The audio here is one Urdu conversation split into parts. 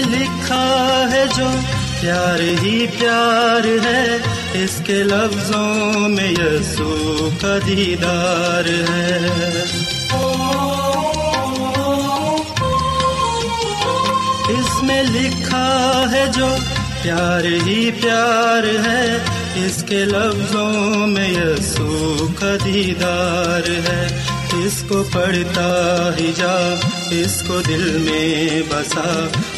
لکھا ہے جو پیار ہی پیار ہے، اس کے لفظوں میں یسو کا دیدار ہے۔ اس میں لکھا ہے جو پیار ہی پیار ہے، اس کے لفظوں میں یسو کا دیدار ہے۔ اس کو پڑھتا ہی جا، اس کو دل میں بسا۔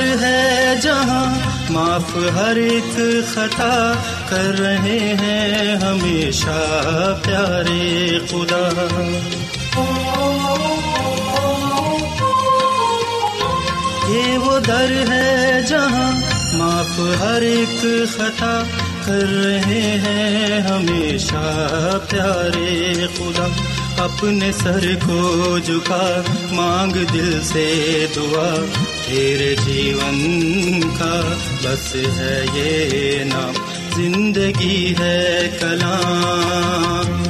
وہ ہے جہاں معاف ہر ایک خطا کر رہے ہیں ہمیشہ پیارے خدا۔ یہ وہ در ہے جہاں معاف ہر ایک خطا کر رہے ہیں ہمیشہ پیارے خدا۔ اپنے سر کو جھکا، مانگ دل سے دعا، تیرے جیون کا بس ہے یہ نام۔ زندگی ہے کلام۔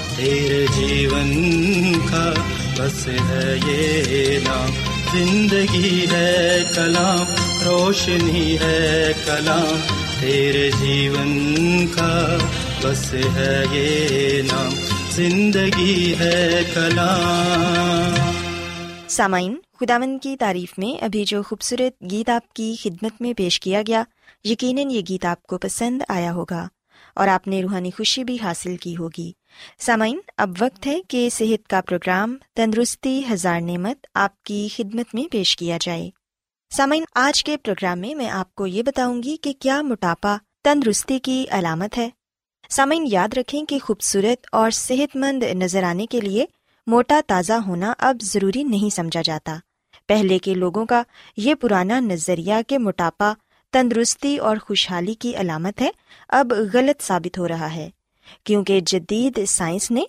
تیرے جیون کا بس ہے یہ نام۔ زندگی ہے کلام، روشنی ہے کلام۔ تیرے جیون کا بس ہے یہ نام۔ زندگی ہے کلام۔ سامعین خداون کی تعریف میں ابھی جو خوبصورت گیت آپ کی خدمت میں پیش کیا گیا، یقیناً یہ گیت آپ کو پسند آیا ہوگا۔ اور آپ نے روحانی خوشی بھی حاصل کی ہوگی۔ سامعین، اب وقت ہے کہ صحت کا پروگرام تندرستی ہزار نعمت آپ کی خدمت میں پیش کیا جائے۔ سامعین، آج کے پروگرام میں میں آپ کو یہ بتاؤں گی کہ کیا موٹاپا تندرستی کی علامت ہے۔ سامعین، یاد رکھیں کہ خوبصورت اور صحت مند نظر آنے کے لیے موٹا تازہ ہونا اب ضروری نہیں سمجھا جاتا۔ پہلے کے لوگوں کا یہ پرانا نظریہ کہ موٹاپا تندرستی اور خوشحالی کی علامت ہے، اب غلط ثابت ہو رہا ہے۔ کیونکہ جدید سائنس نے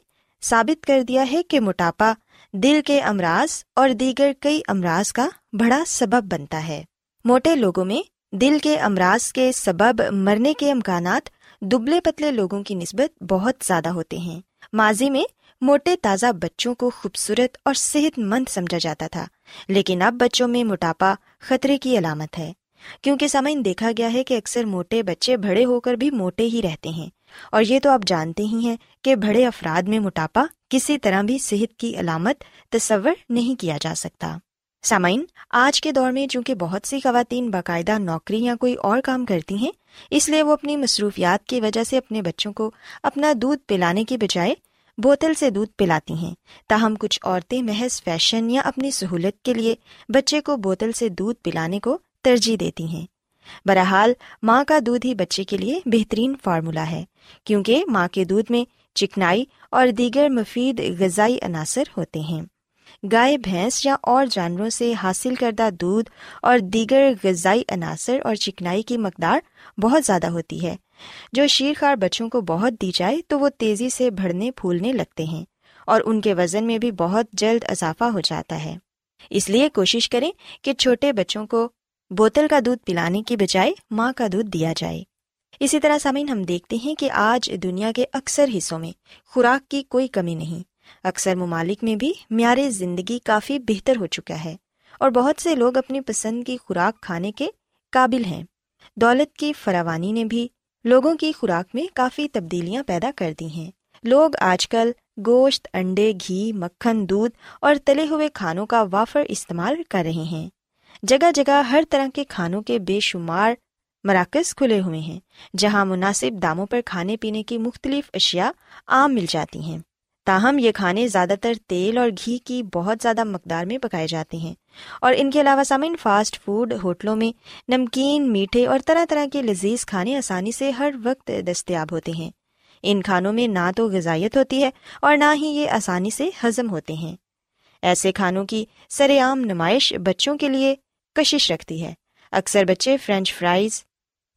ثابت کر دیا ہے کہ موٹاپا دل کے امراض اور دیگر کئی امراض کا بڑا سبب بنتا ہے۔ موٹے لوگوں میں دل کے امراض کے سبب مرنے کے امکانات دبلے پتلے لوگوں کی نسبت بہت زیادہ ہوتے ہیں۔ ماضی میں موٹے تازہ بچوں کو خوبصورت اور صحت مند سمجھا جاتا تھا، لیکن اب بچوں میں موٹاپا خطرے کی علامت ہے۔ کیونکہ سمعن دیکھا گیا ہے کہ اکثر موٹے بچے بڑے ہو کر بھی موٹے ہی رہتے ہیں۔ اور یہ تو آپ جانتے ہی ہیں کہ بڑے افراد میں موٹاپا کسی طرح بھی صحت کی علامت تصور نہیں کیا جا سکتا۔ سامعین، آج کے دور میں چونکہ بہت سی خواتین باقاعدہ نوکری یا کوئی اور کام کرتی ہیں، اس لیے وہ اپنی مصروفیات کی وجہ سے اپنے بچوں کو اپنا دودھ پلانے کی بجائے بوتل سے دودھ پلاتی ہیں۔ تاہم، کچھ عورتیں محض فیشن یا اپنی سہولت کے لیے بچے کو بوتل سے دودھ پلانے کو ترجیح دیتی ہیں۔ بہرحال، ماں کا دودھ ہی بچے کے لیے بہترین فارمولا ہے، کیونکہ ماں کے دودھ میں چکنائی اور دیگر مفید غذائی عناصر ہوتے ہیں۔ گائے، بھینس یا اور جانوروں سے حاصل کردہ دودھ اور دیگر غذائی عناصر اور چکنائی کی مقدار بہت زیادہ ہوتی ہے۔ جو شیر خار بچوں کو بہت دی جائے تو وہ تیزی سے بڑھنے، پھولنے لگتے ہیں اور ان کے وزن میں بھی بہت جلد اضافہ ہو جاتا ہے۔ اس لیے کوشش کریں کہ چھوٹے بچوں کو بوتل کا دودھ پلانے کی بجائے ماں کا دودھ دیا جائے۔ اسی طرح سامعین ہم دیکھتے ہیں کہ آج دنیا کے اکثر حصوں میں خوراک کی کوئی کمی نہیں۔ اکثر ممالک میں بھی معیار زندگی کافی بہتر ہو چکا ہے اور بہت سے لوگ اپنی پسند کی خوراک کھانے کے قابل ہیں۔ دولت کی فراوانی نے بھی لوگوں کی خوراک میں کافی تبدیلیاں پیدا کر دی ہیں۔ لوگ آج کل گوشت، انڈے، گھی، مکھن، دودھ اور تلے ہوئے کھانوں کا وافر استعمال کر رہے ہیں۔ جگہ جگہ ہر طرح کے کھانوں کے بے شمار مراکز کھلے ہوئے ہیں، جہاں مناسب داموں پر کھانے پینے کی مختلف اشیاء عام مل جاتی ہیں۔ تاہم، یہ کھانے زیادہ تر تیل اور گھی کی بہت زیادہ مقدار میں پکائے جاتے ہیں۔ اور ان کے علاوہ سامعین، فاسٹ فوڈ ہوٹلوں میں نمکین، میٹھے اور طرح طرح کے لذیذ کھانے آسانی سے ہر وقت دستیاب ہوتے ہیں۔ ان کھانوں میں نہ تو غذائیت ہوتی ہے اور نہ ہی یہ آسانی سے ہضم ہوتے ہیں۔ ایسے کھانوں کی سر عام نمائش بچوں کے لیے کشش رکھتی ہے۔ اکثر بچے فرینچ فرائز،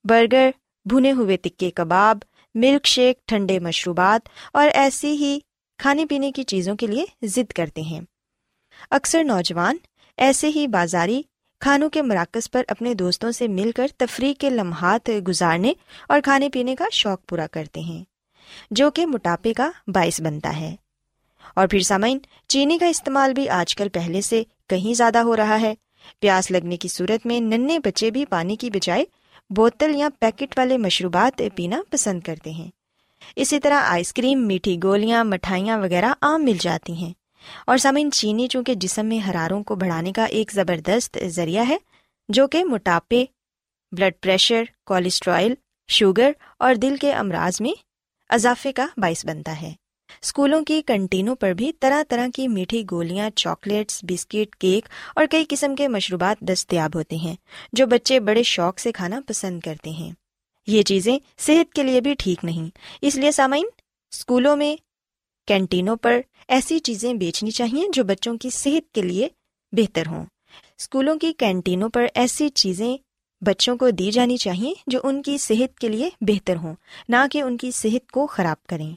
برگر، بھنے ہوئے تکے کباب، ملک شیک، ٹھنڈے مشروبات اور ایسی ہی کھانے پینے کی چیزوں کے لیے ضد کرتے ہیں۔ اکثر نوجوان ایسے ہی بازاری کھانوں کے مراکز پر اپنے دوستوں سے مل کر تفریح کے لمحات گزارنے اور کھانے پینے کا شوق پورا کرتے ہیں، جو کہ موٹاپے کا باعث بنتا ہے۔ اور پھر سامعین، چینی کا استعمال بھی آج کل پہلے سے کہیں زیادہ ہو رہا ہے۔ پیاس لگنے کی صورت میں ننے بچے بھی پانی کی بجائے بوتل یا پیکٹ والے مشروبات پینا پسند کرتے ہیں۔ اسی طرح آئس کریم، میٹھی گولیاں، مٹھائیاں وغیرہ عام مل جاتی ہیں۔ اور سامعین، چینی چونکہ جسم میں حراروں کو بڑھانے کا ایک زبردست ذریعہ ہے، جو کہ موٹاپے، بلڈ پریشر کولیسٹرائل شوگر اور دل کے امراض میں اضافے کا باعث بنتا ہے۔ اسکولوں کی کنٹینوں پر بھی طرح طرح کی میٹھی گولیاں، چاکلیٹس، بسکٹ، کیک اور کئی قسم کے مشروبات دستیاب ہوتے ہیں، جو بچے بڑے شوق سے کھانا پسند کرتے ہیں۔ یہ چیزیں صحت کے لیے بھی ٹھیک نہیں، اس لیے سامعین اسکولوں میں کینٹینوں پر ایسی چیزیں بیچنی چاہیے جو بچوں کی صحت کے لیے بہتر ہوں۔ اسکولوں کی کینٹینوں پر ایسی چیزیں بچوں کو دی جانی چاہیے جو ان کی صحت کے لیے بہتر ہوں، نہ کہ ان کی صحت کو خراب کریں۔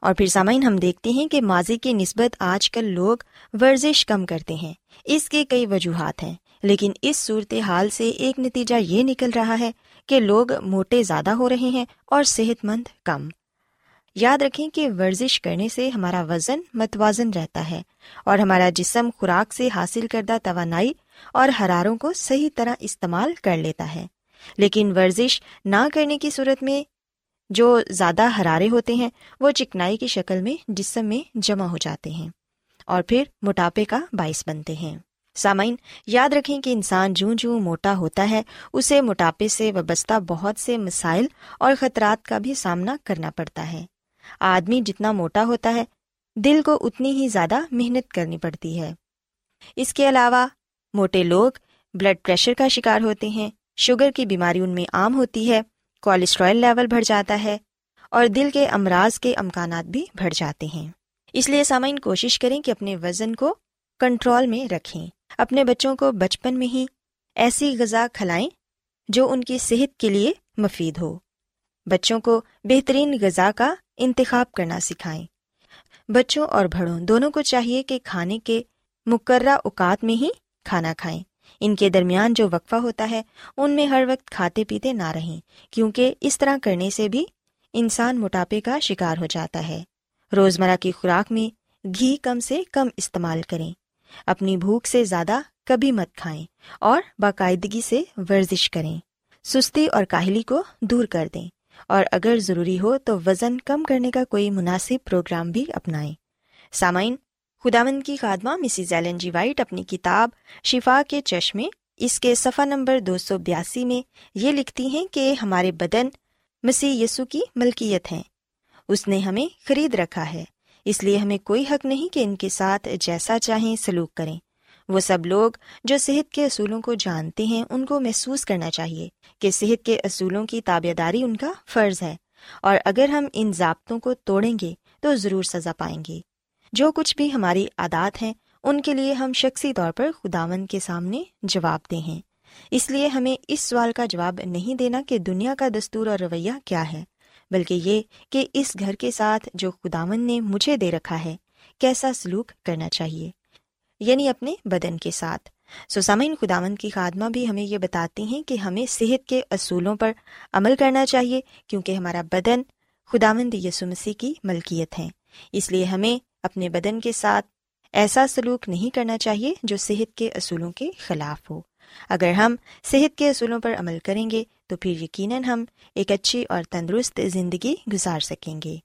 اور پھر سامعین، ہم دیکھتے ہیں کہ ماضی کی نسبت آج کل لوگ ورزش کم کرتے ہیں۔ اس کے کئی وجوہات ہیں، لیکن اس صورت حال سے ایک نتیجہ یہ نکل رہا ہے کہ لوگ موٹے زیادہ ہو رہے ہیں اور صحت مند کم۔ یاد رکھیں کہ ورزش کرنے سے ہمارا وزن متوازن رہتا ہے اور ہمارا جسم خوراک سے حاصل کردہ توانائی اور حراروں کو صحیح طرح استعمال کر لیتا ہے۔ لیکن ورزش نہ کرنے کی صورت میں جو زیادہ حرارے ہوتے ہیں، وہ چکنائی کی شکل میں جسم میں جمع ہو جاتے ہیں اور پھر موٹاپے کا باعث بنتے ہیں۔ سامعین، یاد رکھیں کہ انسان جوں جوں موٹا ہوتا ہے، اسے موٹاپے سے وابستہ بہت سے مسائل اور خطرات کا بھی سامنا کرنا پڑتا ہے۔ آدمی جتنا موٹا ہوتا ہے، دل کو اتنی ہی زیادہ محنت کرنی پڑتی ہے۔ اس کے علاوہ، موٹے لوگ بلڈ پریشر کا شکار ہوتے ہیں، شوگر کی بیماری ان میں عام ہوتی ہے کولیسٹرول لیول بڑھ جاتا ہے اور دل کے امراض کے امکانات بھی بڑھ جاتے ہیں۔ اس لیے سامعین کوشش کریں کہ اپنے وزن کو کنٹرول میں رکھیں۔ اپنے بچوں کو بچپن میں ہی ایسی غذا کھلائیں جو ان کی صحت کے لیے مفید ہو۔ بچوں کو بہترین غذا کا انتخاب کرنا سکھائیں۔ بچوں اور بڑوں دونوں کو چاہیے کہ کھانے کے مقررہ اوقات میں ہی کھانا کھائیں۔ ان کے درمیان جو وقفہ ہوتا ہے، ان میں ہر وقت کھاتے پیتے نہ رہیں، کیونکہ اس طرح کرنے سے بھی انسان موٹاپے کا شکار ہو جاتا ہے۔ روزمرہ کی خوراک میں گھی کم سے کم استعمال کریں۔ اپنی بھوک سے زیادہ کبھی مت کھائیں اور باقاعدگی سے ورزش کریں۔ سستی اور کاہلی کو دور کر دیں۔ اور اگر ضروری ہو تو وزن کم کرنے کا کوئی مناسب پروگرام بھی اپنائیں۔ سامعین خداون کی خادمہ مسز ایلن جی وائٹ اپنی کتاب شفا کے چشمے، اس کے صفحہ نمبر دو سو بیاسی میں یہ لکھتی ہیں کہ ہمارے بدن مسیح یسو کی ملکیت ہیں۔ اس نے ہمیں خرید رکھا ہے۔ اس لیے ہمیں کوئی حق نہیں کہ ان کے ساتھ جیسا چاہیں سلوک کریں۔ وہ سب لوگ جو صحت کے اصولوں کو جانتے ہیں، ان کو محسوس کرنا چاہیے کہ صحت کے اصولوں کی تابے داری ان کا فرض ہے۔ اور اگر ہم ان ضابطوں کو توڑیں گے تو ضرور سزا پائیں گے۔ جو کچھ بھی ہماری عادات ہیں، ان کے لیے ہم شخصی طور پر خداون کے سامنے جواب دیں ہیں۔ اس لیے ہمیں اس سوال کا جواب نہیں دینا کہ دنیا کا دستور اور رویہ کیا ہے، بلکہ یہ کہ اس گھر کے ساتھ جو خداون نے مجھے دے رکھا ہے، کیسا سلوک کرنا چاہیے یعنی اپنے بدن کے ساتھ۔ سوسامین خداون کی خادمہ بھی ہمیں یہ بتاتی ہیں کہ ہمیں صحت کے اصولوں پر عمل کرنا چاہیے، کیونکہ ہمارا بدن خداوند یسو مسیح کی ملکیت ہے۔ اس لیے ہمیں اپنے بدن کے ساتھ ایسا سلوک نہیں کرنا چاہیے جو صحت کے اصولوں کے خلاف ہو۔ اگر ہم صحت کے اصولوں پر عمل کریں گے تو پھر یقیناً ہم ایک اچھی اور تندرست زندگی گزار سکیں گے۔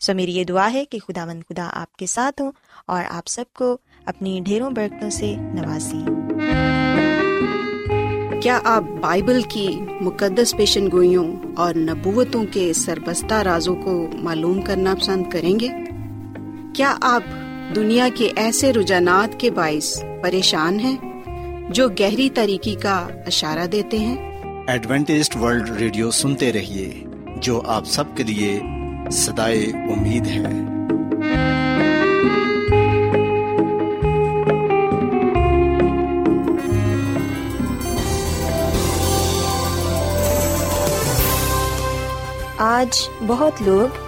سو میری یہ دعا ہے کہ خدا مند خدا آپ کے ساتھ ہوں اور آپ سب کو اپنی ڈھیروں برتنوں سے نوازیں کیا آپ بائبل کی مقدس پیشن گوئیوں اور نبوتوں کے سربستہ رازوں کو معلوم کرنا پسند کریں گے؟ کیا آپ دنیا کے ایسے رجحانات کے باعث پریشان ہیں جو گہری طریقے کا اشارہ دیتے ہیں؟ ایڈوینٹیسٹ ورلڈ ریڈیو سنتے رہیے جو آپ سب کے لیے صدائے امید ہے۔ آج بہت لوگ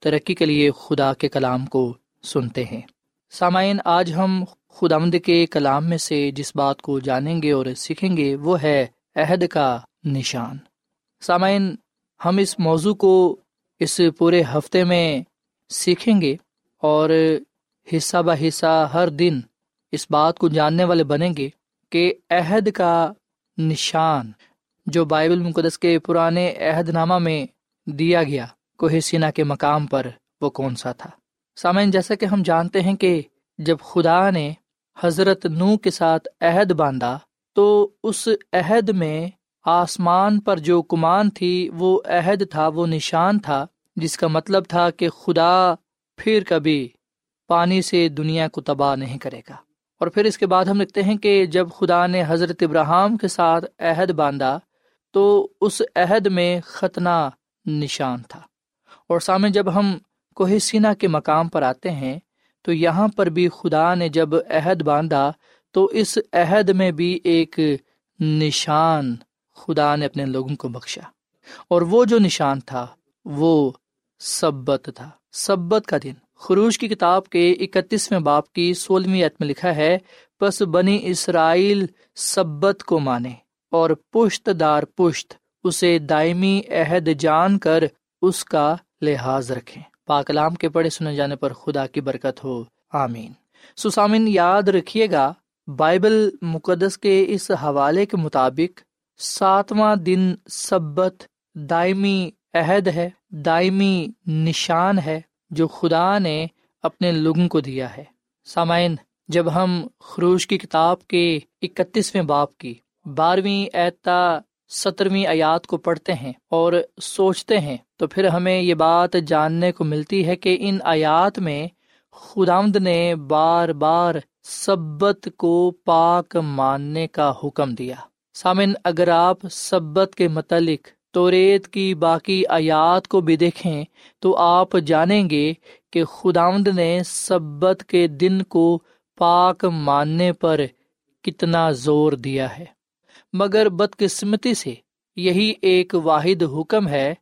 ترقی کے لیے خدا کے کلام کو سنتے ہیں۔ سامعین، آج ہم خدا آمد کے کلام میں سے جس بات کو جانیں گے اور سیکھیں گے وہ ہے عہد کا نشان۔ سامعین، ہم اس موضوع کو اس پورے ہفتے میں سیکھیں گے اور حصہ بہ حصہ ہر دن اس بات کو جاننے والے بنیں گے کہ عہد کا نشان جو بائبل مقدس کے پرانے عہد نامہ میں دیا گیا۔ کوہ سینا کے مقام پر وہ کون سا تھا۔ سامعین، جیسا کہ ہم جانتے ہیں کہ جب خدا نے حضرت نو کے ساتھ عہد باندھا، تو اس عہد میں آسمان پر جو کمان تھی، وہ عہد تھا، وہ نشان تھا، جس کا مطلب تھا کہ خدا پھر کبھی پانی سے دنیا کو تباہ نہیں کرے گا۔ اور پھر اس کے بعد ہم لکھتے ہیں کہ جب خدا نے حضرت ابراہم کے ساتھ عہد باندھا، تو اس عہد میں ختنہ نشان تھا۔ اور سامنے جب ہم کوہ سینا کے مقام پر آتے ہیں، تو یہاں پر بھی خدا نے جب عہد باندھا، تو اس عہد میں بھی ایک نشان خدا نے اپنے لوگوں کو بخشا۔ اور وہ جو نشان تھا، وہ سبت تھا۔ سبت کا دن۔ خروش کی کتاب کے اکتیسویں باپ کی سولہویں عت میں لکھا ہے، پس بنی اسرائیل سبت کو مانے اور پشت دار پشت، اسے دائمی عہد جان کر اس کا لحاظ رکھیں۔ پاکلام کے پڑھے سنے جانے پر خدا کی برکت ہو۔ آمین۔ سسامن یاد رکھیے گا، بائبل مقدس کے اس حوالے کے مطابق ساتواں دن سبت دائمی عہد ہے، دائمی نشان ہے، جو خدا نے اپنے لوگوں کو دیا ہے۔ سامعین، جب ہم خروش کی کتاب کے اکتیسویں باپ کی بارہویں اعتا سترویں آیات کو پڑھتے ہیں اور سوچتے ہیں تو پھر ہمیں یہ بات جاننے کو ملتی ہے کہ ان آیات میں خدامد نے بار بار سبت کو پاک ماننے کا حکم دیا۔ سامن اگر آپ سبت کے متعلق تو ریت کی باقی آیات کو بھی دیکھیں، تو آپ جانیں گے کہ خداوند نے سبت کے دن کو پاک ماننے پر کتنا زور دیا ہے۔ مگر بدقسمتی سے یہی ایک واحد حکم ہے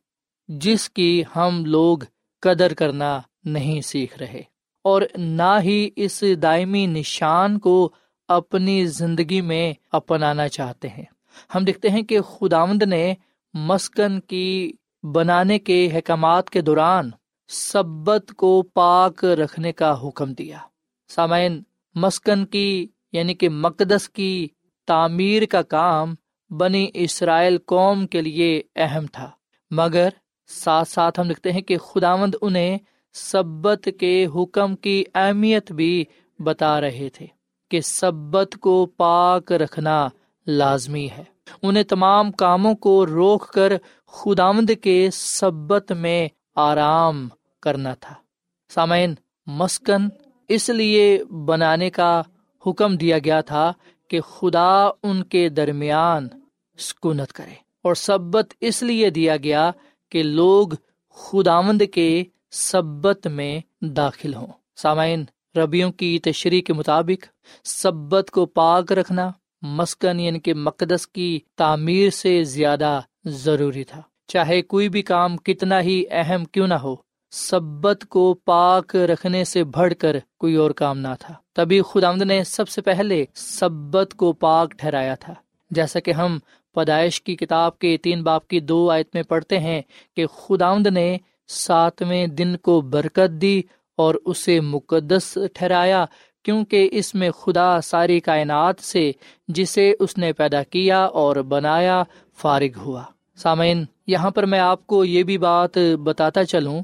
جس کی ہم لوگ قدر کرنا نہیں سیکھ رہے اور نہ ہی اس دائمی نشان کو اپنی زندگی میں اپنانا چاہتے ہیں۔ ہم دیکھتے ہیں کہ خداوند نے مسکن کی بنانے کے احکامات کے دوران سبت کو پاک رکھنے کا حکم دیا۔ سامعین، مسکن کی یعنی کہ مقدس کی تعمیر کا کام بنی اسرائیل قوم کے لیے اہم تھا، مگر ساتھ ساتھ ہم لکھتے ہیں کہ خداوند انہیں سبت کے حکم کی اہمیت بھی بتا رہے تھے کہ سبت کو پاک رکھنا لازمی ہے۔ انہیں تمام کاموں کو روک کر خداوند کے سبت میں آرام کرنا تھا۔ سامعین، مسکن اس لیے بنانے کا حکم دیا گیا تھا کہ خدا ان کے درمیان سکونت کرے اور سبت اس لیے دیا گیا کہ لوگ خداوند کے سبت میں داخل ہوں۔ سامعین، ربیوں کی تشریح کے مطابق سبت کو پاک رکھنا مسکن یعنی کہ مقدس کی تعمیر سے زیادہ ضروری تھا۔ چاہے کوئی بھی کام کتنا ہی اہم کیوں نہ ہو، سبت کو پاک رکھنے سے بڑھ کر کوئی اور کام نہ تھا۔ تبھی خدا نے سب سے پہلے سبت کو پاک ٹھہرایا تھا۔ جیسا کہ ہم پیدائش کی کتاب کے تین باپ کی دو آیت میں پڑھتے ہیں کہ خداوند نے ساتویں دن کو برکت دی اور اسے مقدس ٹھہرایا، کیونکہ اس میں خدا ساری کائنات سے، جسے اس نے پیدا کیا اور بنایا، فارغ ہوا۔ سامعین، یہاں پر میں آپ کو یہ بھی بات بتاتا چلوں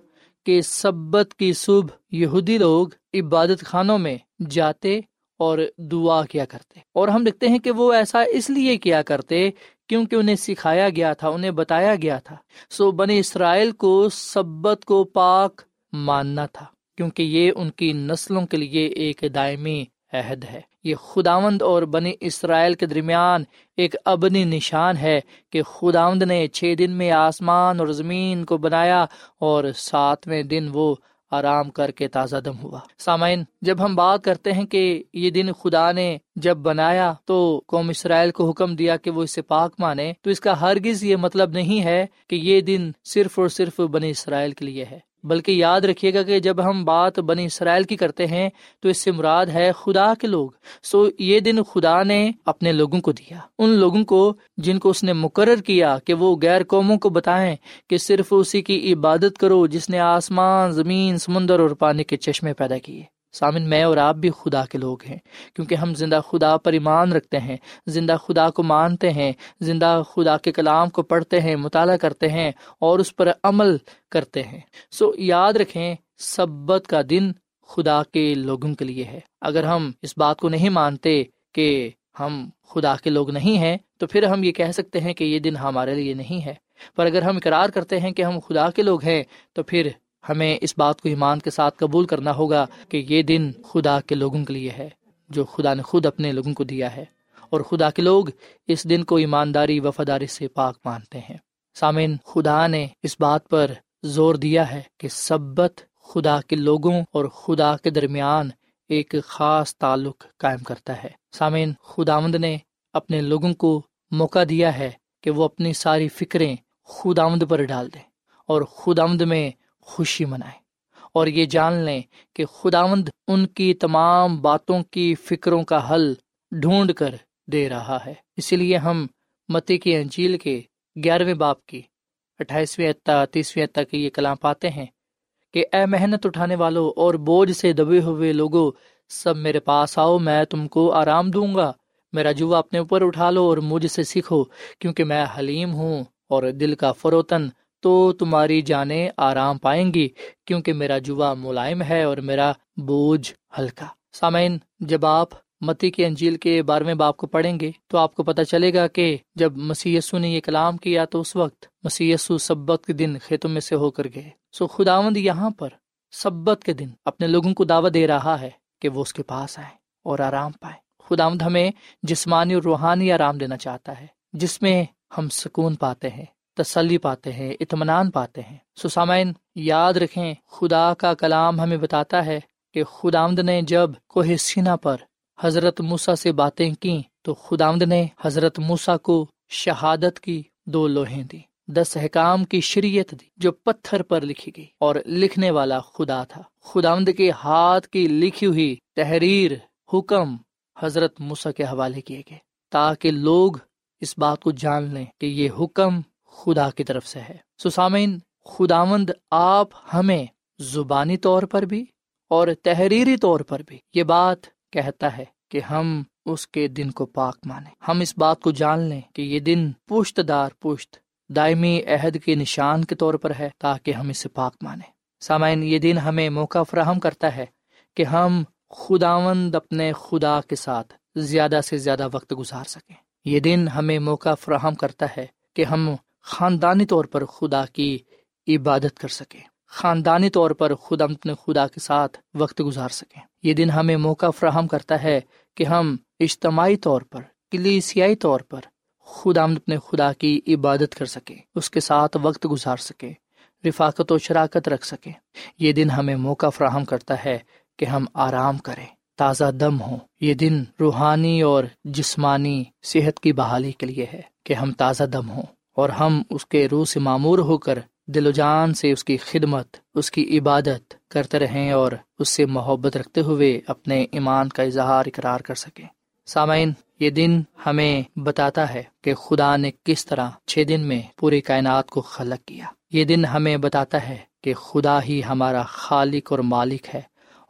کہ سبت کی صبح یہودی لوگ عبادت خانوں میں جاتے اور دعا کیا کرتے۔ اور ہم دیکھتے ہیں کہ وہ ایسا اس لیے کیا کرتے کیونکہ انہیں سکھایا گیا تھا، انہیں بتایا گیا تھا۔ سو بنی اسرائیل کو سبت کو پاک ماننا تھا، کیونکہ یہ ان کی نسلوں کے لیے ایک دائمی عہد ہے۔ یہ خداوند اور بنی اسرائیل کے درمیان ایک ابنی نشان ہے کہ خداوند نے چھ دن میں آسمان اور زمین کو بنایا اور ساتویں دن وہ آرام کر کے تازہ دم ہوا۔ سامعین، جب ہم بات کرتے ہیں کہ یہ دن خدا نے جب بنایا تو قوم اسرائیل کو حکم دیا کہ وہ اسے پاک مانے، تو اس کا ہرگز یہ مطلب نہیں ہے کہ یہ دن صرف اور صرف بنی اسرائیل کے لیے ہے۔ بلکہ یاد رکھیے گا کہ جب ہم بات بنی اسرائیل کی کرتے ہیں تو اس سے مراد ہے خدا کے لوگ۔ سو یہ دن خدا نے اپنے لوگوں کو دیا۔ ان لوگوں کو جن کو اس نے مقرر کیا کہ وہ غیر قوموں کو بتائیں کہ صرف اسی کی عبادت کرو جس نے آسمان، زمین، سمندر اور پانی کے چشمے پیدا کیے۔ سامن، میں اور آپ بھی خدا کے لوگ ہیں، کیونکہ ہم زندہ خدا پر ایمان رکھتے ہیں، زندہ خدا کو مانتے ہیں، زندہ خدا کے کلام کو پڑھتے ہیں، مطالعہ کرتے ہیں اور اس پر عمل کرتے ہیں۔ سو یاد رکھیں، سبت کا دن خدا کے لوگوں کے لیے ہے۔ اگر ہم اس بات کو نہیں مانتے کہ ہم خدا کے لوگ نہیں ہیں، تو پھر ہم یہ کہہ سکتے ہیں کہ یہ دن ہمارے لیے نہیں ہے۔ پر اگر ہم اقرار کرتے ہیں کہ ہم خدا کے لوگ ہیں، تو پھر ہمیں اس بات کو ایمان کے ساتھ قبول کرنا ہوگا کہ یہ دن خدا کے لوگوں کے لیے ہے، جو خدا نے خود اپنے لوگوں کو دیا ہے۔ اور خدا کے لوگ اس دن کو ایمانداری، وفاداری سے پاک مانتے ہیں۔ سامن خدا نے اس بات پر زور دیا ہے کہ سبت خدا کے لوگوں اور خدا کے درمیان ایک خاص تعلق قائم کرتا ہے۔ سامعین، خداوند نے اپنے لوگوں کو موقع دیا ہے کہ وہ اپنی ساری فکریں خداوند پر ڈال دیں۔ اور خداوند میں خوشی منائے۔ اور یہ جان لیں کہ خداوند ان کی تمام باتوں کی فکروں کا حل ڈھونڈ کر دے رہا ہے۔ اسی لیے ہم متی کی انجیل کے گیارہویں باپ کی اٹھائیسویں تیسویں تک یہ کلام پاتے ہیں کہ اے محنت اٹھانے والوں اور بوجھ سے دبے ہوئے لوگوں سب میرے پاس آؤ، میں تم کو آرام دوں گا۔ میرا جوا اپنے اوپر اٹھا لو اور مجھ سے سیکھو، کیونکہ میں حلیم ہوں اور دل کا فروتن تو تمہاری جانیں آرام پائیں گی، کیونکہ میرا جوا ملائم ہے اور میرا بوجھ ہلکا۔ سامعین، جب آپ متی کے انجیل کے بارہویں باپ کو پڑھیں گے تو آپ کو پتا چلے گا کہ جب مسی نے یہ کلام کیا تو اس وقت مسی سبت کے دن کھیتوں میں سے ہو کر گئے۔ سو خداوند یہاں پر سبت کے دن اپنے لوگوں کو دعوت دے رہا ہے کہ وہ اس کے پاس آئے اور آرام پائے خداوند ہمیں جسمانی اور روحانی آرام دینا چاہتا ہے، جس میں ہم سکون پاتے ہیں۔ تسلی پاتے ہیں، اطمینان پاتے ہیں۔ سسامین، یاد رکھیں، خدا کا کلام ہمیں بتاتا ہے کہ خداوند نے جب کوہ سینا پر حضرت موسا سے باتیں کی تو خداوند نے حضرت موسا کو شہادت کی دو لوہیں دی دس حکام کی شریعت دی جو پتھر پر لکھی گئی۔ اور لکھنے والا خدا تھا۔ خداوند کے ہاتھ کی لکھی ہوئی تحریر، حکم حضرت موسا کے حوالے کیے گئے تاکہ لوگ اس بات کو جان لیں کہ یہ حکم خدا کی طرف سے ہے۔ سسامین خداوند آپ ہمیں زبانی طور پر بھی اور تحریری طور پر بھی یہ بات کہتا ہے کہ ہم اس کے دن کو پاک مانے ہم اس بات کو جان لیں کہ یہ دن پشت دار پشت، دائمی عہد کے نشان کے طور پر ہے تاکہ ہم اسے پاک مانے سامعین، یہ دن ہمیں موقع فراہم کرتا ہے کہ ہم خداوند اپنے خدا کے ساتھ زیادہ سے زیادہ وقت گزار سکیں۔ یہ دن ہمیں موقع فراہم کرتا ہے کہ ہم خاندانی طور پر خدا کی عبادت کر سکیں۔ خاندانی طور پر خود اپنے خدا کے ساتھ وقت گزار سکیں۔ یہ دن ہمیں موقع فراہم کرتا ہے کہ ہم اجتماعی طور پر، کلیسیائی طور پر خدا اپنے خدا کی عبادت کر سکیں۔ اس کے ساتھ وقت گزار سکیں، رفاقت و شراکت رکھ سکیں۔ یہ دن ہمیں موقع فراہم کرتا ہے کہ ہم آرام کریں، تازہ دم ہوں۔ یہ دن روحانی اور جسمانی صحت کی بحالی کے لیے ہے کہ ہم تازہ دم ہوں۔ اور ہم اس کے روح سے معمور ہو کر دل و جان سے اس کی خدمت، اس کی عبادت کرتے رہیں اور اس سے محبت رکھتے ہوئے اپنے ایمان کا اظہار اقرار کر سکیں۔ سامعین، یہ دن ہمیں بتاتا ہے کہ خدا نے کس طرح چھ دن میں پوری کائنات کو خلق کیا۔ یہ دن ہمیں بتاتا ہے کہ خدا ہی ہمارا خالق اور مالک ہے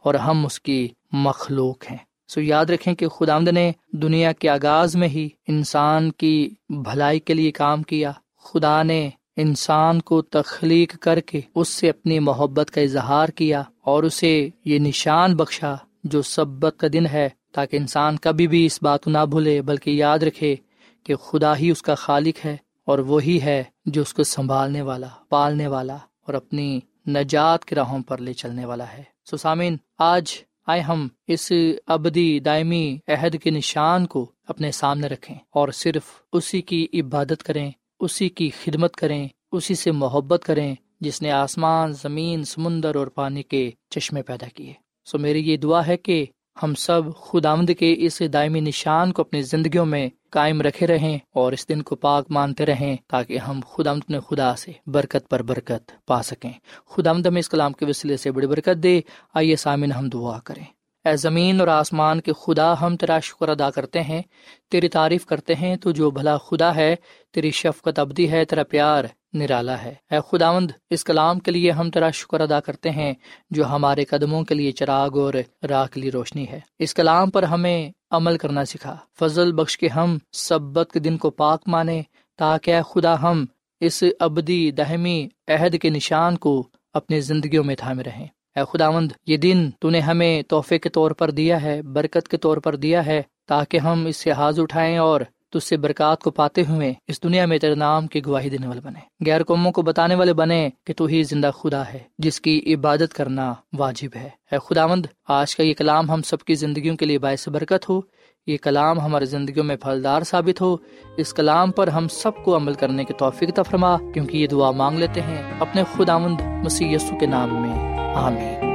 اور ہم اس کی مخلوق ہیں۔ سو یاد رکھیں کہ خدا نے دنیا کے آغاز میں ہی انسان کی بھلائی کے لیے کام کیا۔ خدا نے انسان کو تخلیق کر کے اس سے اپنی محبت کا اظہار کیا اور اسے یہ نشان بخشا جو سبت کا دن ہے تاکہ انسان کبھی بھی اس بات کو نہ بھولے، بلکہ یاد رکھے کہ خدا ہی اس کا خالق ہے اور وہی ہے جو اس کو سنبھالنے والا، پالنے والا اور اپنی نجات کے راہوں پر لے چلنے والا ہے۔ سسامین آج آئے ہم اس ابدی دائمی عہد کے نشان کو اپنے سامنے رکھیں اور صرف اسی کی عبادت کریں، اسی کی خدمت کریں، اسی سے محبت کریں جس نے آسمان، زمین، سمندر اور پانی کے چشمے پیدا کیے۔ سو میری یہ دعا ہے کہ ہم سب خدا آمد کے اس دائمی نشان کو اپنی زندگیوں میں قائم رکھے رہیں اور اس دن کو پاک مانتے رہیں تاکہ ہم خدا نے خدا سے برکت پر برکت پا سکیں۔ خدا ہمیں اس کلام کے وسیلے سے بڑی برکت دے۔ آئیے سامن ہم دعا کریں۔ اے زمین اور آسمان کے خدا، ہم تیرا شکر ادا کرتے ہیں۔ تیری تعریف کرتے ہیں۔ تو جو بھلا خدا ہے، تیری شفقت ابدی ہے، تیرا پیار نرالا ہے۔ اے خداوند، اس کلام کے لیے ہم تیرا شکر ادا کرتے ہیں جو ہمارے قدموں کے لیے چراغ اور راہ کے لیے روشنی ہے۔ اس کلام پر ہمیں عمل کرنا سکھا۔ فضل بخش کے ہم سبت کے دن کو پاک مانے تاکہ اے خدا ہم اس ابدی دہمی عہد کے نشان کو اپنی زندگیوں میں تھامے رہیں۔ اے خداوند، یہ دن تو نے ہمیں تحفے کے طور پر دیا ہے، برکت کے طور پر دیا ہے تاکہ ہم اس سے حاض اٹھائیں اور تج سے برکات کو پاتے ہوئے اس دنیا میں تیرے نام کی گواہی دینے والے بنے۔ غیر قوموں کو بتانے والے بنے کہ تو ہی زندہ خدا ہے، جس کی عبادت کرنا واجب ہے۔ اے خداوند، آج کا یہ کلام ہم سب کی زندگیوں کے لیے باعث برکت ہو۔ یہ کلام ہماری زندگیوں میں پھلدار ثابت ہو۔ اس کلام پر ہم سب کو عمل کرنے کے توفیق تفرما کیونکہ یہ دعا مانگ لیتے ہیں۔ اپنے خداوند مسی کے نام میں، آمین۔